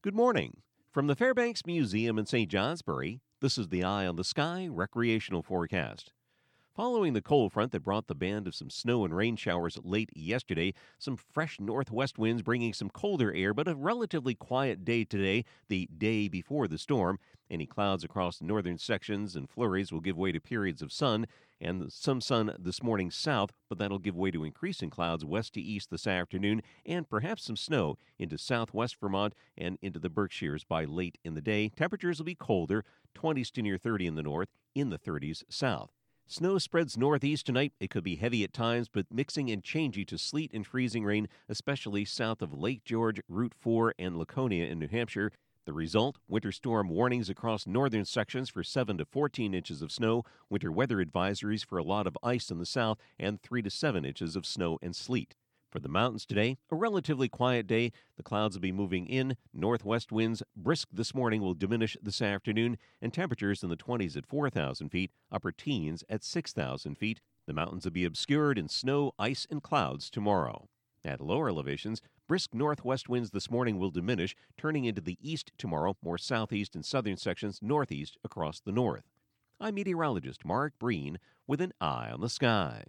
Good morning. From the Fairbanks Museum in St. Johnsbury, this is the Eye on the Sky recreational forecast. Following the cold front that brought the band of some snow and rain showers late yesterday, some fresh northwest winds bringing some colder air, but a relatively quiet day today, the day before the storm. Any clouds across the northern sections and flurries will give way to periods of sun, and some sun this morning south, but that'll give way to increasing clouds west to east this afternoon, and perhaps some snow into southwest Vermont and into the Berkshires by late in the day. Temperatures will be colder, 20s to near 30 in the north, in the 30s south. Snow spreads northeast tonight. It could be heavy at times, but mixing and changing to sleet and freezing rain, especially south of Lake George, Route 4, and Laconia in New Hampshire. The result winter storm warnings across northern sections for 7 to 14 inches of snow, winter weather advisories for a lot of ice in the south, and 3 to 7 inches of snow and sleet. For the mountains today, a relatively quiet day. The clouds will be moving in. Northwest winds brisk this morning will diminish this afternoon, and temperatures in the 20s at 4,000 feet, upper teens at 6,000 feet. The mountains will be obscured in snow, ice, and clouds tomorrow. At lower elevations, brisk northwest winds this morning will diminish, turning into the east tomorrow, more southeast and southern sections northeast across the north. I'm meteorologist Mark Breen with an eye on the sky.